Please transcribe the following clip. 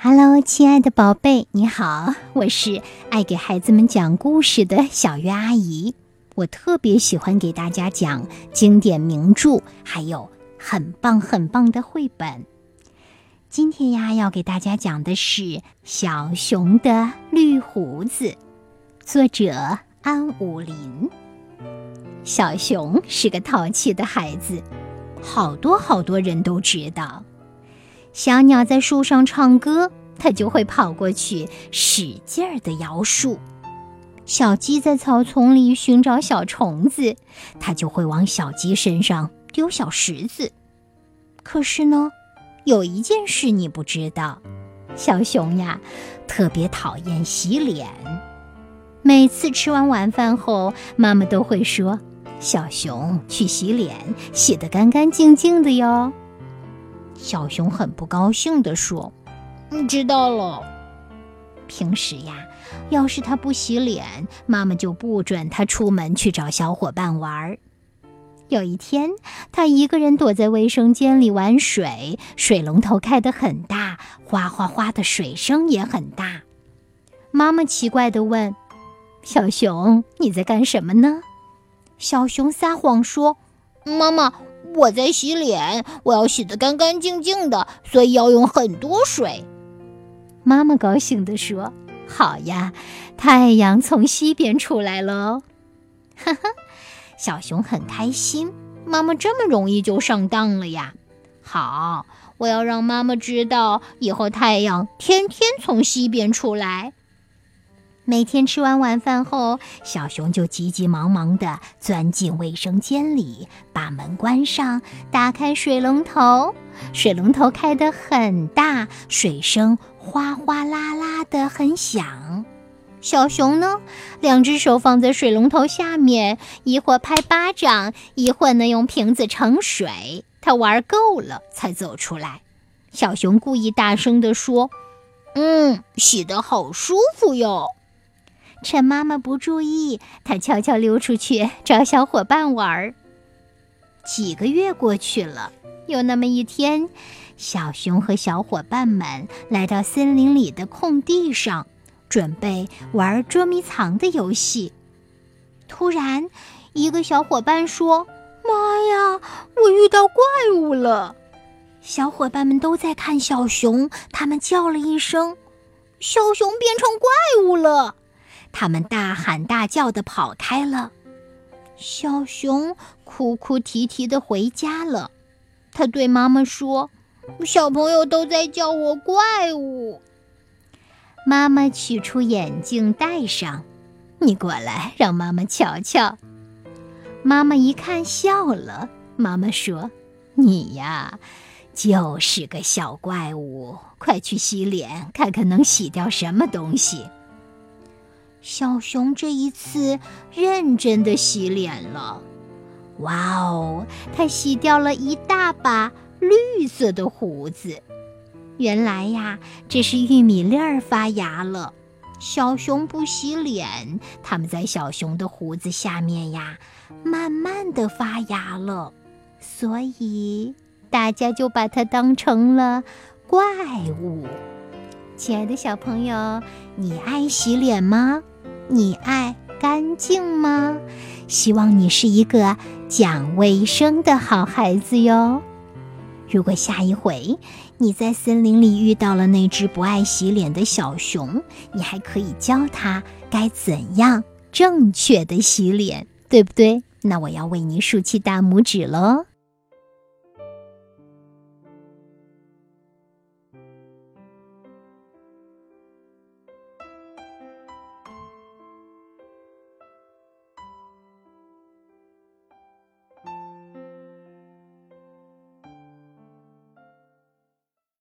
Hello，亲爱的宝贝，你好，我是爱给孩子们讲故事的小月阿姨。我特别喜欢给大家讲经典名著，还有很棒很棒的绘本。今天呀，要给大家讲的是《小熊的绿胡子》，作者安武林。小熊是个淘气的孩子，好多好多人都知道。小鸟在树上唱歌，它就会跑过去使劲儿地摇树；小鸡在草丛里寻找小虫子，它就会往小鸡身上丢小石子。可是呢，有一件事你不知道：小熊呀，特别讨厌洗脸。每次吃完晚饭后，妈妈都会说：“小熊去洗脸，洗得干干净净的哟。”小熊很不高兴地说：“嗯，知道了。平时呀，要是他不洗脸，妈妈就不准他出门去找小伙伴玩儿。有一天，他一个人躲在卫生间里玩水，水龙头开得很大，哗哗哗的水声也很大。妈妈奇怪地问：‘小熊，你在干什么呢？’小熊撒谎说：‘妈妈。’”我在洗脸，我要洗得干干净净的，所以要用很多水。妈妈高兴地说：“好呀，太阳从西边出来了。”哈哈，小熊很开心，妈妈这么容易就上当了呀！好，我要让妈妈知道，以后太阳天天从西边出来。每天吃完晚饭后，小熊就急急忙忙地钻进卫生间里，把门关上，打开水龙头。水龙头开得很大，水声哗哗啦啦的很响。小熊呢，两只手放在水龙头下面，一会儿拍巴掌，一会儿呢用瓶子盛水。他玩够了才走出来。小熊故意大声地说：“嗯，洗得好舒服哟。”趁妈妈不注意，他悄悄溜出去找小伙伴玩儿。几个月过去了，有那么一天，小熊和小伙伴们来到森林里的空地上，准备玩捉迷藏的游戏。突然，一个小伙伴说：“妈呀，我遇到怪物了！”小伙伴们都在看小熊，他们叫了一声：“小熊变成怪物了！”他们大喊大叫的跑开了，小熊哭哭啼啼的回家了。他对妈妈说：“小朋友都在叫我怪物。”妈妈取出眼镜戴上，你过来让妈妈瞧瞧。妈妈一看笑了。妈妈说：“你呀，就是个小怪物，快去洗脸，看看能洗掉什么东西。”小熊这一次认真的洗脸了，哇哦，它洗掉了一大把绿色的胡子。原来呀，这是玉米粒儿发芽了。小熊不洗脸，它们在小熊的胡子下面呀，慢慢的发芽了。所以大家就把它当成了怪物。亲爱的小朋友，你爱洗脸吗？你爱干净吗？希望你是一个讲卫生的好孩子哟。如果下一回你在森林里遇到了那只不爱洗脸的小熊，你还可以教它该怎样正确的洗脸，对不对？那我要为你竖起大拇指喽。